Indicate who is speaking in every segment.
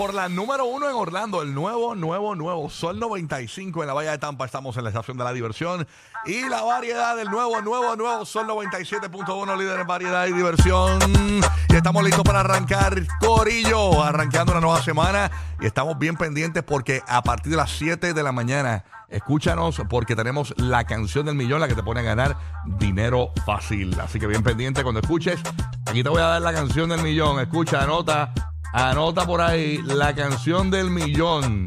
Speaker 1: por la número uno en Orlando, el nuevo, nuevo, nuevo Sol 95 en la Bahía de Tampa. Estamos en la estación de la diversión y la variedad del nuevo, nuevo, nuevo Sol 97.1, líder en variedad y diversión. Y estamos listos para arrancar Corillo, arrancando una nueva semana. Y estamos bien pendientes porque a partir de las 7 de la mañana, escúchanos porque tenemos la canción del millón, la que te pone a ganar dinero fácil. Así que bien pendiente cuando escuches. Aquí te voy a dar la canción del millón. Escucha, anota. Anota por ahí la canción del millón.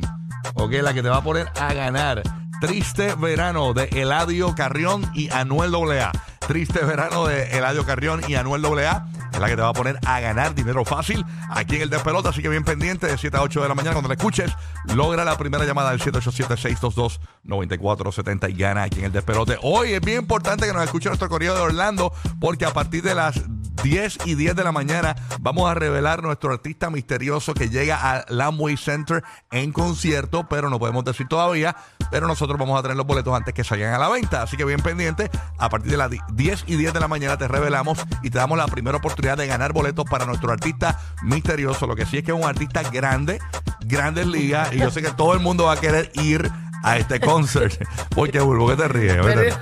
Speaker 1: Ok, la que te va a poner a ganar. Triste verano de Eladio Carrión y Anuel AA. Triste verano de Eladio Carrión y Anuel AA. Es la que te va a poner a ganar dinero fácil aquí en el Despelota. Así que bien pendiente de 7 a 8 de la mañana cuando la escuches. Logra la primera llamada del 787-622-9470 y gana aquí en el Despelote. Hoy es bien importante que nos escuche nuestro correo de Orlando porque a partir de las 10 y 10 de la mañana vamos a revelar nuestro artista misterioso que llega al Lamway Center en concierto, pero no podemos decir todavía, pero nosotros vamos a tener los boletos antes que salgan a la venta, así que bien pendiente, a partir de las 10 y 10 de la mañana te revelamos y te damos la primera oportunidad de ganar boletos para nuestro artista misterioso, lo que sí es que es un artista grande, grandes ligas, y yo sé que todo el mundo va a querer ir a este concert. Porque, Bulbo, que te ríes?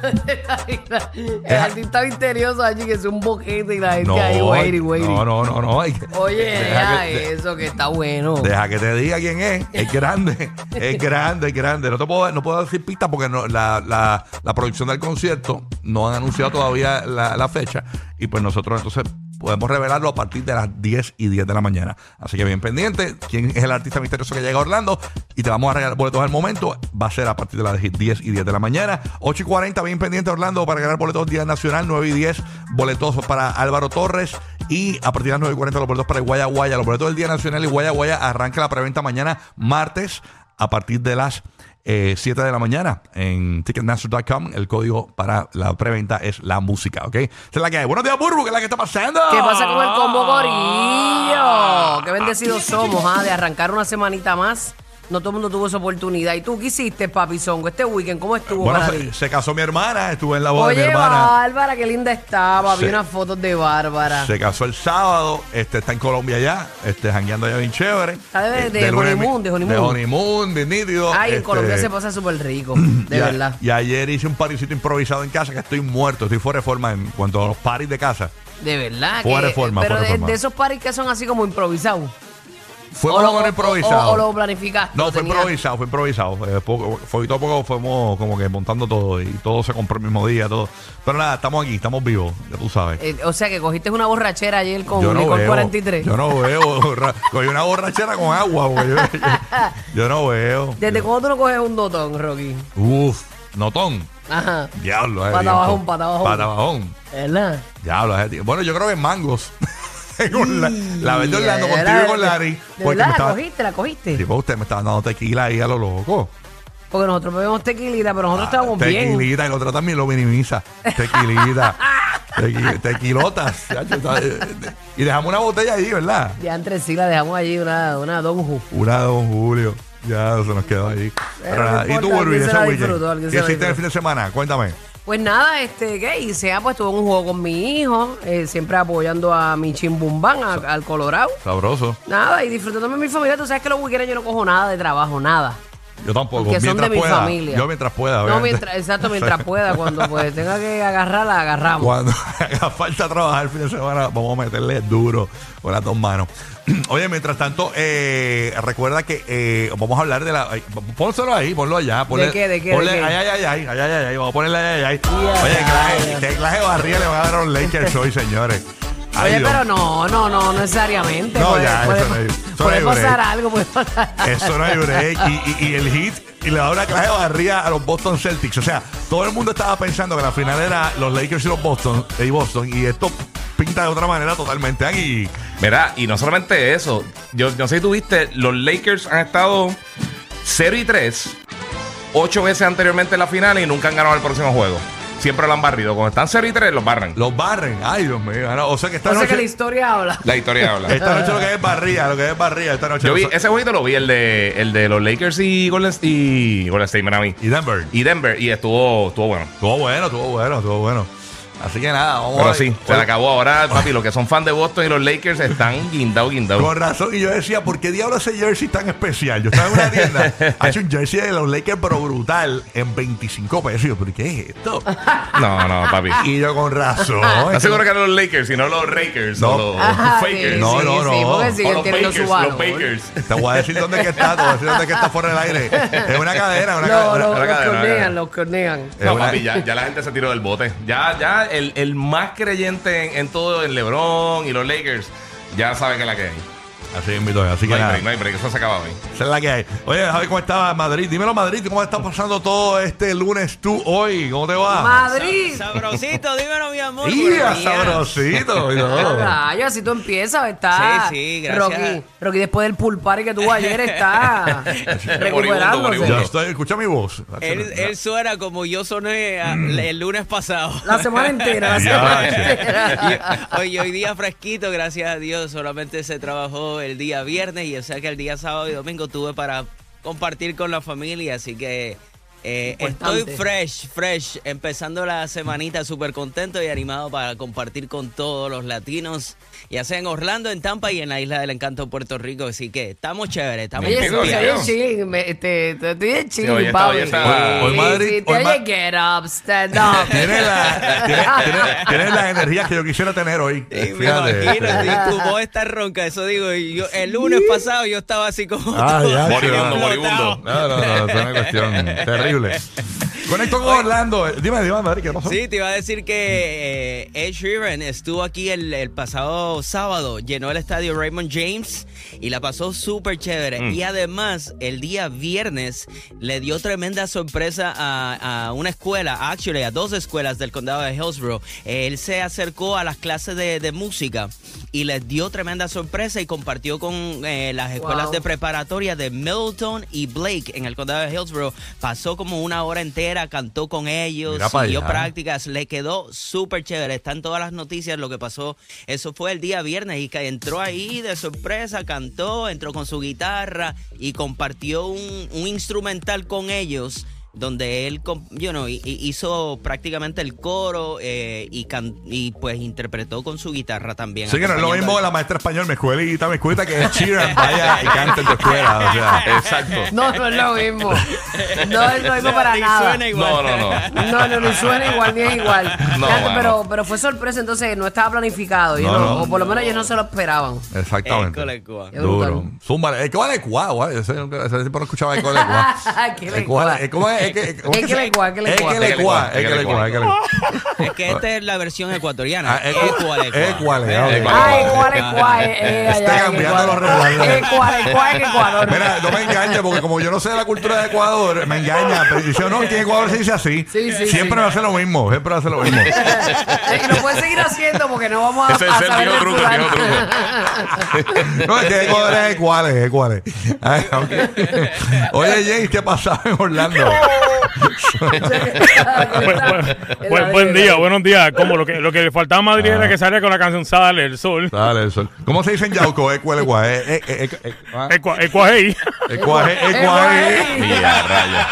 Speaker 2: El artista misterioso allí que es un boquete y la gente ahí, waiting, waiting.
Speaker 1: no, no, no, no. hay que-
Speaker 2: Oye,
Speaker 1: deja que
Speaker 2: eso que está bueno.
Speaker 1: Deja que te diga quién es. Es grande. Es grande, es grande. No te puedo, no puedo decir pista porque no, la, la, la producción del concierto no han anunciado todavía la, la fecha. Y pues nosotros entonces podemos revelarlo a partir de las 10 y 10 de la mañana. Así que bien pendiente. ¿Quién es el artista misterioso que llega a Orlando? Y te vamos a regalar boletos al momento. Va a ser a partir de las 10 y 10 de la mañana. 8 y 40, bien pendiente Orlando para ganar boletos Día Nacional. 9 y 10, boletos para Álvaro Torres. Y a partir de las 9 y 40, los boletos para Guaya Guaya. Los boletos del Día Nacional y Guaya Guaya arranca la preventa mañana, martes, a partir de las eh, 7 de la mañana en ticketmaster.com. El código para la preventa es la música, ¿ok? Esa es la que hay. Buenos días, Burbu, ¿qué es la que está pasando?
Speaker 2: ¿Qué pasa con el combo gorillo? Qué bendecidos somos, ¿ah? De arrancar una semanita más. No todo el mundo tuvo esa oportunidad. ¿Y tú qué hiciste, papi Zongo? Este weekend, ¿cómo estuvo
Speaker 1: Bueno,
Speaker 2: para
Speaker 1: se,
Speaker 2: ti?
Speaker 1: se casó mi hermana, estuve en la boda de mi hermana.
Speaker 2: Bárbara, qué linda estaba. Vi unas fotos de Bárbara.
Speaker 1: Se casó el sábado, este está en Colombia ya, este jangueando allá bien chévere.
Speaker 2: Está de-
Speaker 1: Eh,
Speaker 2: de
Speaker 1: lunes-
Speaker 2: honeymoon, de honeymoon.
Speaker 1: De honeymoon, bien nítido.
Speaker 2: Ay, en
Speaker 1: Este,
Speaker 2: Colombia se pasa súper rico, de
Speaker 1: y a-
Speaker 2: verdad.
Speaker 1: Y ayer hice un parisito improvisado en casa que estoy muerto, estoy fuera de forma en cuanto a los paris de casa.
Speaker 2: De verdad.
Speaker 1: Fuera de forma,
Speaker 2: Pero
Speaker 1: fuera de
Speaker 2: de,
Speaker 1: forma.
Speaker 2: de esos paris que son así como improvisados.
Speaker 1: Fue
Speaker 2: O lo-
Speaker 1: improvisado.
Speaker 2: O, o lo planificaste.
Speaker 1: no, fue improvisado, fue improvisado. Eh, poco, fue todo poco fuimos como que montando todo y todo se compró el mismo día, todo. Pero nada, estamos aquí, estamos vivos, ya tú sabes.
Speaker 2: Eh, o sea que cogiste una borrachera ayer con
Speaker 1: yo no
Speaker 2: Nicole
Speaker 1: veo,
Speaker 2: 43.
Speaker 1: Yo no veo. Cogí una borrachera con agua. porque yo, yo- yo no veo.
Speaker 2: ¿Desde cuándo tú no coges un dotón, Rocky?
Speaker 1: Uf, notón.
Speaker 2: Ajá.
Speaker 1: Diablo, hace
Speaker 2: Pata
Speaker 1: tiempo.
Speaker 2: bajón, pata bajón.
Speaker 1: Pata bajón.
Speaker 2: ¿Verdad?
Speaker 1: Diablo, tiempo. Bueno, yo creo que mangos. Orla- la vez de Orlando
Speaker 2: ¿De
Speaker 1: contigo
Speaker 2: verdad?
Speaker 1: y con Larry.
Speaker 2: ¿De
Speaker 1: porque
Speaker 2: verdad
Speaker 1: me
Speaker 2: la
Speaker 1: estaba-
Speaker 2: cogiste? ¿La cogiste?
Speaker 1: Sí, pues usted me estaba dando tequila ahí a lo loco.
Speaker 2: Porque nosotros bebemos tequilita, pero nosotros estábamos bien.
Speaker 1: Tequilita, y el otro también lo minimiza. Tequilita. Tequi- tequilotas. chacho, está- eh, eh, Y dejamos una botella ahí, ¿verdad?
Speaker 2: Ya entre sí la dejamos allí, una, una Don Ju.
Speaker 1: Una de Don Julio. Ya se nos quedó ahí. Pero
Speaker 2: no
Speaker 1: nada, ¿Y
Speaker 2: importa,
Speaker 1: tú, Burby,
Speaker 2: alguien se
Speaker 1: ese
Speaker 2: la
Speaker 1: weekend?
Speaker 2: disfrutó, alguien
Speaker 1: ¿Qué
Speaker 2: la
Speaker 1: hiciste el
Speaker 2: disfrutó.
Speaker 1: fin de semana? Cuéntame.
Speaker 2: Pues nada, este, ¿qué hice? Ah, pues tuve un juego con mi hijo, eh, siempre apoyando a mi chimbumbán, a- al Colorado.
Speaker 1: Sabroso.
Speaker 2: Nada, y disfrutándome de mi familia. Tú sabes que los weekends yo no cojo nada de trabajo, nada.
Speaker 1: Yo tampoco.
Speaker 2: Porque son
Speaker 1: mientras
Speaker 2: de mi
Speaker 1: pueda.
Speaker 2: familia.
Speaker 1: Yo mientras pueda.
Speaker 2: No, mientras, exacto, mientras pueda. Cuando pues tenga que agarrarla, agarramos.
Speaker 1: Cuando haga falta trabajar el fin de semana, vamos a meterle duro con las dos manos. Oye, mientras tanto, eh, recuerda que eh, vamos a hablar de la. ay, Pónselo ahí, ponlo allá. Ponle,
Speaker 2: ¿De qué, de qué,
Speaker 1: ponle-
Speaker 2: de qué?
Speaker 1: Ay, ay, ay, ay, ay, ay, ay, Vamos a ponerle ay, ay, ay. Oye, ¿qué clase, clase de barriga le van a dar a los Lakers hoy, señores? Ay,
Speaker 2: Oye,
Speaker 1: Dios.
Speaker 2: pero no, no, no, no necesariamente.
Speaker 1: No,
Speaker 2: puede,
Speaker 1: ya,
Speaker 2: puede,
Speaker 1: eso no hay- eso no
Speaker 2: puede
Speaker 1: hay
Speaker 2: pasar
Speaker 1: break.
Speaker 2: algo, puede pasar
Speaker 1: Eso no hay break. Y, y- y el hit, y le da una clase de barriga a los Boston Celtics. O sea, todo el mundo estaba pensando que la final era los Lakers y los Boston, y Boston, y esto pinta de otra manera totalmente. Aquí,
Speaker 3: Mira, y no solamente eso. Yo no sé si tuviste, los Lakers han estado 0 y 3 ocho veces anteriormente en la final y nunca han ganado el próximo juego. Siempre lo han barrido. Cuando están 0 y 3, los barran.
Speaker 1: los barren. Ay, Dios mío. Ahora, O sea que esta
Speaker 2: O sea que la
Speaker 1: noche.
Speaker 2: historia habla.
Speaker 3: La historia habla.
Speaker 1: Esta noche lo que es barriga, lo que es barriga, esta noche.
Speaker 3: Yo vi, ese jueguito lo vi, el de, el de los Lakers y Golden, y Golden State, mira a mí.
Speaker 1: Y Denver.
Speaker 3: Y Denver, y estuvo, estuvo bueno.
Speaker 1: Estuvo bueno, estuvo bueno, estuvo bueno. Así que nada, vamos
Speaker 3: Pero
Speaker 1: a
Speaker 3: sí, se le acabó. Ahora, papi, los que son fans de Boston y los Lakers están guindados, guindados.
Speaker 1: Con razón, y yo decía, ¿por qué diablo ese jersey tan especial? Yo estaba en una tienda, ha hecho un jersey de los Lakers, pero brutal, en 25 pesos. Y yo, ¿pero qué es esto?
Speaker 3: No, no, papi.
Speaker 1: Y yo, con razón.
Speaker 3: ¿Estás seguro que eran los Lakers y no los Rakers?
Speaker 1: No.
Speaker 3: O los
Speaker 2: Ajá,
Speaker 3: Fakers.
Speaker 2: sí,
Speaker 1: No,
Speaker 2: sí,
Speaker 1: no,
Speaker 2: sí,
Speaker 1: no.
Speaker 2: porque siguen
Speaker 3: los Bakers,
Speaker 2: su valor.
Speaker 3: los Bakers.
Speaker 1: Te voy a decir dónde que está, te voy a decir dónde que está fuera del aire. Es una cadena, una
Speaker 2: No,
Speaker 1: cadena.
Speaker 2: no,
Speaker 1: una
Speaker 2: los
Speaker 1: cadena, una
Speaker 2: cornean, los cornean.
Speaker 1: Es
Speaker 3: No,
Speaker 1: una-
Speaker 3: papi, ya, ya la gente se tiró del bote. Ya, ya el, el más creyente en, en todo, el LeBron y los Lakers, ya sabe que la que hay.
Speaker 1: Así invito, así que
Speaker 3: No hay
Speaker 1: nada.
Speaker 3: break, no hay break, eso se acaba hoy.
Speaker 1: Esa es la que hay. Oye, Javi, ¿cómo está Madrid? Dímelo, Madrid, ¿cómo está pasando todo este lunes tú hoy? ¿Cómo te va?
Speaker 2: Madrid.
Speaker 4: Sabrosito, dímelo, mi amor.
Speaker 1: ¡Ia,
Speaker 4: buenos días.
Speaker 1: sabrosito!
Speaker 2: Rayo, así tú empiezas, está.
Speaker 4: Sí, sí, gracias.
Speaker 2: Rocky, Rocky después del pool party que tuvo ayer está recuperándose.
Speaker 1: Ya estoy, escucha mi voz.
Speaker 4: Él, él suena como yo soné a- el lunes pasado.
Speaker 2: La semana entera, la
Speaker 1: Ya,
Speaker 2: semana
Speaker 1: che.
Speaker 2: entera.
Speaker 4: Y hoy, hoy día fresquito, gracias a Dios. Solamente se trabajó el día viernes y o sea que el día sábado y domingo tuve para compartir con la familia. Así que eh, estoy fresh, fresh. Empezando la semanita súper contento y animado para compartir con todos los latinos, ya sea en Orlando, en Tampa y en la Isla del Encanto, Puerto Rico. Así que estamos chéveres, estamos
Speaker 2: Oye, sí,
Speaker 3: Entiendo,
Speaker 2: te
Speaker 3: ya.
Speaker 2: oye chilling, me- te, te, te oye
Speaker 3: Sí,
Speaker 2: chilling,
Speaker 3: hoy está-
Speaker 2: papi.
Speaker 3: hoy está-
Speaker 2: Sí,
Speaker 1: Hoy Madrid-
Speaker 2: sí, te
Speaker 1: hoy
Speaker 2: oye
Speaker 1: Ma-
Speaker 2: get up, stand up.
Speaker 1: Tienes la, tiene, tiene- tiene la energía que yo quisiera tener hoy.
Speaker 4: Sí, me
Speaker 1: Fíjate.
Speaker 4: imagino, sí, tu voz está ronca, eso digo. Y yo, el lunes pasado yo estaba así como.
Speaker 1: Ah, ya,
Speaker 3: Moribundo,
Speaker 1: sí,
Speaker 3: moribundo.
Speaker 1: No, no, no, es una cuestión terrible. Terrible. Conecto con Orlando. Dime, dime, Madrid, ¿qué pasó?
Speaker 4: Sí, te iba a decir que eh, Ed Sheeran estuvo aquí el, el pasado sábado, llenó el estadio Raymond James y la pasó súper chévere.
Speaker 3: Mm.
Speaker 4: Y además, el día viernes le dio tremenda sorpresa a, a una escuela, actually a dos escuelas del condado de Hillsborough. Él se acercó a las clases de, de música y les dio tremenda sorpresa y compartió con eh, las escuelas
Speaker 2: Wow.
Speaker 4: de preparatoria de Middleton y Blake en el condado de Hillsborough. Pasó como una hora entera, cantó con ellos, siguió prácticas, le quedó súper chévere. Están todas las noticias lo que pasó. Eso fue el día viernes y que entró ahí de sorpresa, cantó, entró con su guitarra y compartió un, un instrumental con ellos. Donde él com- you know, hi- hi- hizo prácticamente el coro eh, y, can- y pues interpretó con su guitarra también.
Speaker 1: Sí, que no es lo mismo
Speaker 4: al-
Speaker 1: la maestra español, me escuelita, me escuelita que es Sheeran vaya y cante en tu escuela. O sea,
Speaker 3: Exacto.
Speaker 2: No, no es lo mismo. No es lo mismo para nada.
Speaker 4: suena igual.
Speaker 3: No, no, no.
Speaker 2: No, no, ni suena igual ni es igual.
Speaker 3: No,
Speaker 2: pero, pero fue sorpresa, entonces no estaba planificado.
Speaker 1: No,
Speaker 2: no-
Speaker 1: no.
Speaker 2: O por lo menos ellos no se lo esperaban.
Speaker 1: exactamente. Duro. Zumba, ¿cómo es cuá? guay? Ese ese tiempo no escuchaba el cuá.
Speaker 2: ¿Qué
Speaker 1: Es? Es que- ¿cómo
Speaker 2: Es
Speaker 1: que
Speaker 2: que le
Speaker 1: es que le es que le cuá, es que le cuá.
Speaker 4: Es que esta es la versión ecuatoriana.
Speaker 1: Ah, es-
Speaker 4: Ecuale,
Speaker 1: es.
Speaker 4: Eh,
Speaker 2: Ay, cuál es cuál. Eh,
Speaker 1: Está cambiando
Speaker 2: Ecuador.
Speaker 1: los regalos.
Speaker 2: Cuál es cuál en Ecuador.
Speaker 1: Mira, no me engañes, porque como yo no sé de la cultura de Ecuador, me engaña. Pero dice, no, que en Ecuador se dice así.
Speaker 2: Sí, sí,
Speaker 1: siempre
Speaker 2: sí.
Speaker 1: va a ser lo mismo, siempre va a ser lo mismo.
Speaker 2: Y lo puedes seguir haciendo porque no vamos a,
Speaker 3: Ese es el viejo
Speaker 2: de
Speaker 3: truco, el
Speaker 2: fulano.
Speaker 3: viejo truco.
Speaker 1: No, es que Ecuador es Ecuales, es. Oye, James, ¿qué pasaba en Orlando?
Speaker 5: Buen, día, buenos días. Como lo que, lo que le faltaba a Madrid
Speaker 1: Ah.
Speaker 5: era que salía con la canción Sale el Sol.
Speaker 1: Dale, el sol. ¿Cómo se dice en Yauco? Ah.
Speaker 5: Ecua- Ecuajei.
Speaker 1: Ecuaje, Ecuaje.
Speaker 3: Mira, raya.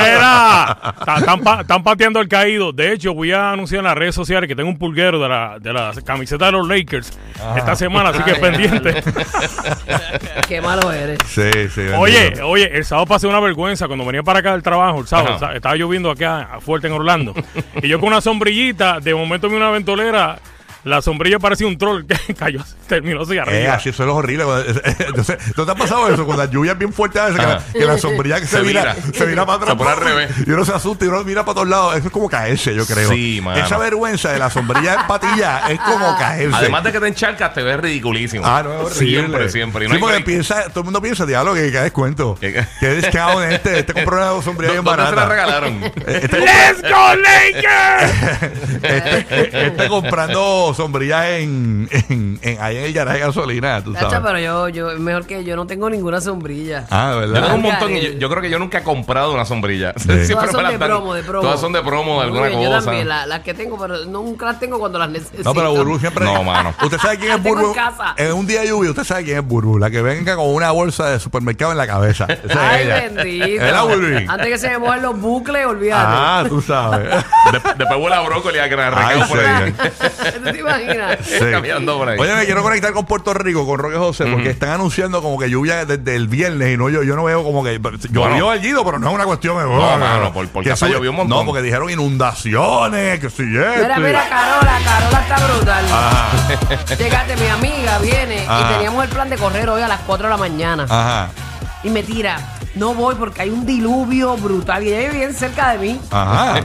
Speaker 5: Mira, están, pa- están pateando el caído. De hecho, voy a anunciar en las redes sociales que tengo un pulguero de la, de la camiseta de los Lakers esta semana, así que pendiente.
Speaker 2: Qué malo eres.
Speaker 1: Sí, sí.
Speaker 5: Oye, oye, el sábado pasé una vergüenza cuando venía para acá del trabajo. El sábado
Speaker 3: Ajá.
Speaker 5: sa- estaba lloviendo acá fuerte en Orlando. y yo con una sombrillita, de momento vi una ventolera. La sombrilla parecía un troll que cayó, terminó hacia
Speaker 1: Eh,
Speaker 5: arriba.
Speaker 1: así eso es lo horrible. Entonces, ¿no te ha pasado eso? Cuando la lluvia es bien fuerte a veces, que la, que la sombrilla que se,
Speaker 3: Se
Speaker 1: vira, se vira para atrás.
Speaker 3: Se pone al revés.
Speaker 1: Y uno se asusta y uno mira para todos lados. Eso es como caerse, yo creo.
Speaker 3: Sí, mano.
Speaker 1: Esa vergüenza de la sombrilla en patilla es como caerse.
Speaker 3: Además de que te encharcas, te ves ridiculísimo.
Speaker 1: Ah, no, es horrible.
Speaker 3: Siempre, siempre. Y no
Speaker 1: sí, porque piensa, todo el mundo piensa, diablo, que caes cuento.
Speaker 3: Que-
Speaker 1: Que discount este, este compró una sombrilla bien
Speaker 3: ¿Dónde se la
Speaker 1: barata.
Speaker 3: regalaron?
Speaker 1: Este,
Speaker 5: ¡Let's go Lakers!
Speaker 1: este, este comprando o sombrillas en, en, en, ahí en el garaje de gasolina, tú sabes.
Speaker 2: pero yo, yo, mejor que yo no tengo ninguna sombrilla.
Speaker 1: Ah,
Speaker 3: Yo
Speaker 1: ¿verdad?
Speaker 3: tengo un montón y
Speaker 2: eh.
Speaker 3: yo, yo creo que yo nunca he comprado una sombrilla.
Speaker 1: Sí.
Speaker 2: Todas son de
Speaker 3: dan-
Speaker 2: promo, de promo.
Speaker 3: Todas son de promo de alguna
Speaker 2: bien, Yo
Speaker 3: cosa.
Speaker 2: también, la- las que tengo, pero nunca las tengo cuando las necesito.
Speaker 1: No, pero Burbu siempre.
Speaker 3: No, mano.
Speaker 1: Usted sabe quién
Speaker 2: La
Speaker 1: es
Speaker 2: tengo
Speaker 1: Burbu.
Speaker 2: en casa.
Speaker 1: En un día de lluvia, usted sabe quién es Burbu. La que venga con una bolsa de supermercado en la cabeza. Esa es
Speaker 2: Ay,
Speaker 1: ella.
Speaker 2: bendito.
Speaker 1: Es la Burbu.
Speaker 2: Antes que se me mojen los bucles, olvídate.
Speaker 1: Ah, tú sabes.
Speaker 3: De- después vuela a brócoli a que me
Speaker 1: Ay,
Speaker 3: por ahí.
Speaker 1: señor.
Speaker 2: ¿Tú te imaginas?
Speaker 1: Sí.
Speaker 3: Caminando por ahí.
Speaker 1: Oye, me quiero conectar con Puerto Rico, con Roque José, porque están anunciando como que lluvia desde el viernes y no yo, yo no veo como que llovió
Speaker 3: Bueno.
Speaker 1: el Guido, pero no es una cuestión de
Speaker 3: No, mano, por- por
Speaker 1: que
Speaker 3: casa
Speaker 1: sube-
Speaker 3: llovió un montón.
Speaker 1: No, porque dijeron inundaciones, que sí, esto
Speaker 2: Mira, mira, Carola, Carola está brutal.
Speaker 1: Ajá,
Speaker 2: Llegate, mi amiga viene
Speaker 1: Ajá.
Speaker 2: y teníamos el plan de correr hoy a las 4 de la mañana.
Speaker 1: ajá,
Speaker 2: Y me tira, no voy porque hay un diluvio brutal. Y ella vive bien cerca de mí.
Speaker 1: ajá.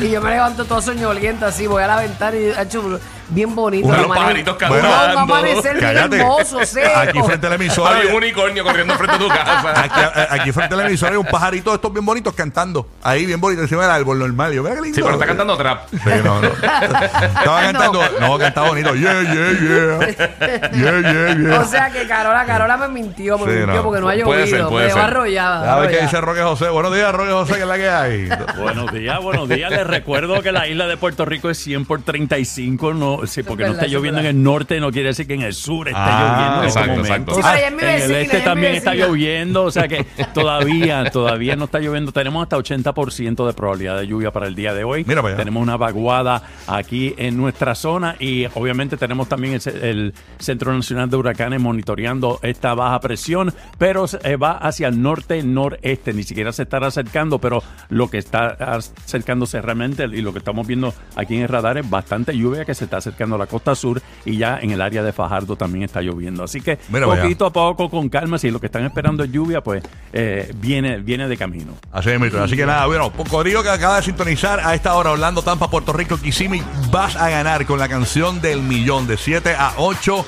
Speaker 2: y yo me levanto todo soñoliento así, voy a la ventana y ha hecho bien bonito.
Speaker 3: Unos pajaritos
Speaker 2: No, va a
Speaker 3: cantando.
Speaker 2: amanecer bien
Speaker 1: Cállate.
Speaker 2: hermoso, seco.
Speaker 1: Aquí frente a la emisora.
Speaker 3: Hay un unicornio corriendo frente a tu casa.
Speaker 1: Aquí, a- aquí frente a la emisora hay un pajarito de estos bien bonitos cantando. Ahí bien bonito encima del árbol normal. Yo, mira qué lindo.
Speaker 3: Sí, pero está cantando trap.
Speaker 1: Sí, no, no. Estaba cantando. No, cantaba bonito. Yeah, yeah, yeah. Yeah, yeah, yeah.
Speaker 2: O sea que Carola, Carola me mintió, me
Speaker 1: Sí,
Speaker 2: mintió
Speaker 1: no.
Speaker 2: porque no ha llovido.
Speaker 3: Puede ser, puede
Speaker 2: me
Speaker 3: ser.
Speaker 2: arrollada.
Speaker 1: A ver qué dice Roque José. Buenos días, Roque José, que es la que hay.
Speaker 6: Buenos días, buenos días. Les recuerdo que la isla de Puerto Rico es 100 por 35. No, sí, porque no está lloviendo en el norte, no quiere decir que en el sur esté
Speaker 1: Ah,
Speaker 6: lloviendo en este
Speaker 3: exacto,
Speaker 6: momento.
Speaker 3: exacto.
Speaker 6: En
Speaker 2: vecina,
Speaker 6: el este también está lloviendo, o sea que todavía, todavía no está lloviendo. Tenemos hasta 80% de probabilidad de lluvia para el día de hoy.
Speaker 1: Mira.
Speaker 6: Tenemos una vaguada aquí en nuestra zona y obviamente tenemos también el, ce- el Centro Nacional de Huracanes monitoreando esta baja presión, pero eh, va hacia el norte-noreste, ni siquiera se estará acercando, pero lo que está acercándose realmente y lo que estamos viendo aquí en el radar es bastante lluvia que se está acercando a la costa sur y ya en el área de Fajardo también está lloviendo. Así que
Speaker 1: Mira
Speaker 6: poquito a poco, con calma, si lo que están esperando es lluvia, pues eh, viene, viene de camino.
Speaker 1: Así es, Así que nada, bueno, Corillo que acaba de sintonizar a esta hora Orlando, Tampa, Puerto Rico, Kissimmee, vas a ganar con la canción del millón de 7 a 8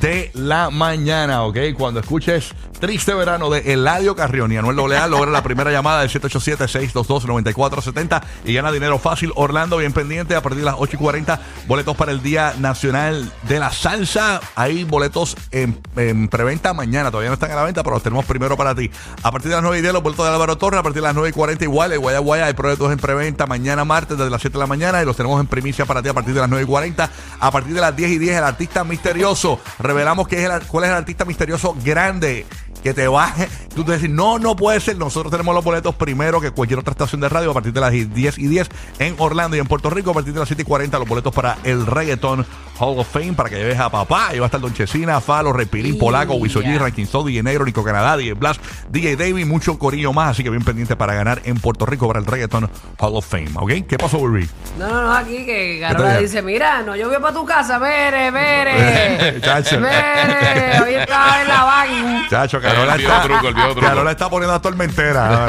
Speaker 1: de la mañana, ¿ok? Cuando escuches Triste Verano de Eladio Carrión y Anuel Doblea, logra la primera llamada del 787-622-9470 y gana dinero fácil. Orlando, bien pendiente, a partir de las 8 y 40, boletos para el Día Nacional de la Salsa. Hay boletos en, en preventa mañana, todavía no están a la venta, pero los tenemos primero para ti. A partir de las 9 y 10, los boletos de Álvaro Torres, a partir de las 9 y 40 igual, Guaya Guaya, hay boletos en preventa mañana martes desde las 7 de la mañana y los tenemos en primicia para ti a partir de las 9 y 40. A partir de las 10 y 10, el artista misterioso. Revelamos es el- cuál es el artista misterioso grande que te baje. Tú te decís, no, no puede ser. Nosotros tenemos los boletos primero que cualquier otra estación de radio a partir de las 10 y 10 en Orlando y en Puerto Rico. A partir de las 7 y 40, los boletos para el Reggaeton Hall of Fame para que lleves a papá. Ahí va a estar Don Chesina, Falo, Repilín, Polaco, Wisoyi,
Speaker 2: ya.
Speaker 1: Ranking Soul, DJ Negro, Nico Canadá, DJ Blast, DJ Davey, mucho corillo más. Así que bien pendiente para ganar en Puerto Rico para el Reggaeton Hall of Fame. ¿Ok? ¿Qué pasó, Burby?
Speaker 2: No, no, no, aquí que Carola dice, mira, no llovió para tu casa, mere, mere.
Speaker 1: Chacho.
Speaker 2: mere, hoy estaba en la baggy.
Speaker 1: Chacho, Carola
Speaker 3: El viejo
Speaker 1: está,
Speaker 3: truco, el viejo truco.
Speaker 1: Carola está poniendo a tormentera.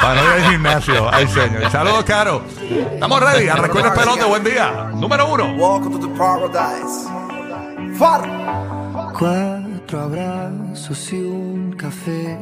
Speaker 1: para no ir al gimnasio. Ay, señor. Saludos, Caro. Estamos ready. Arrancó el pelote. Buen día. Número uno.
Speaker 7: Welcome to the paradise. Far.
Speaker 8: Cuatro abrazos y un café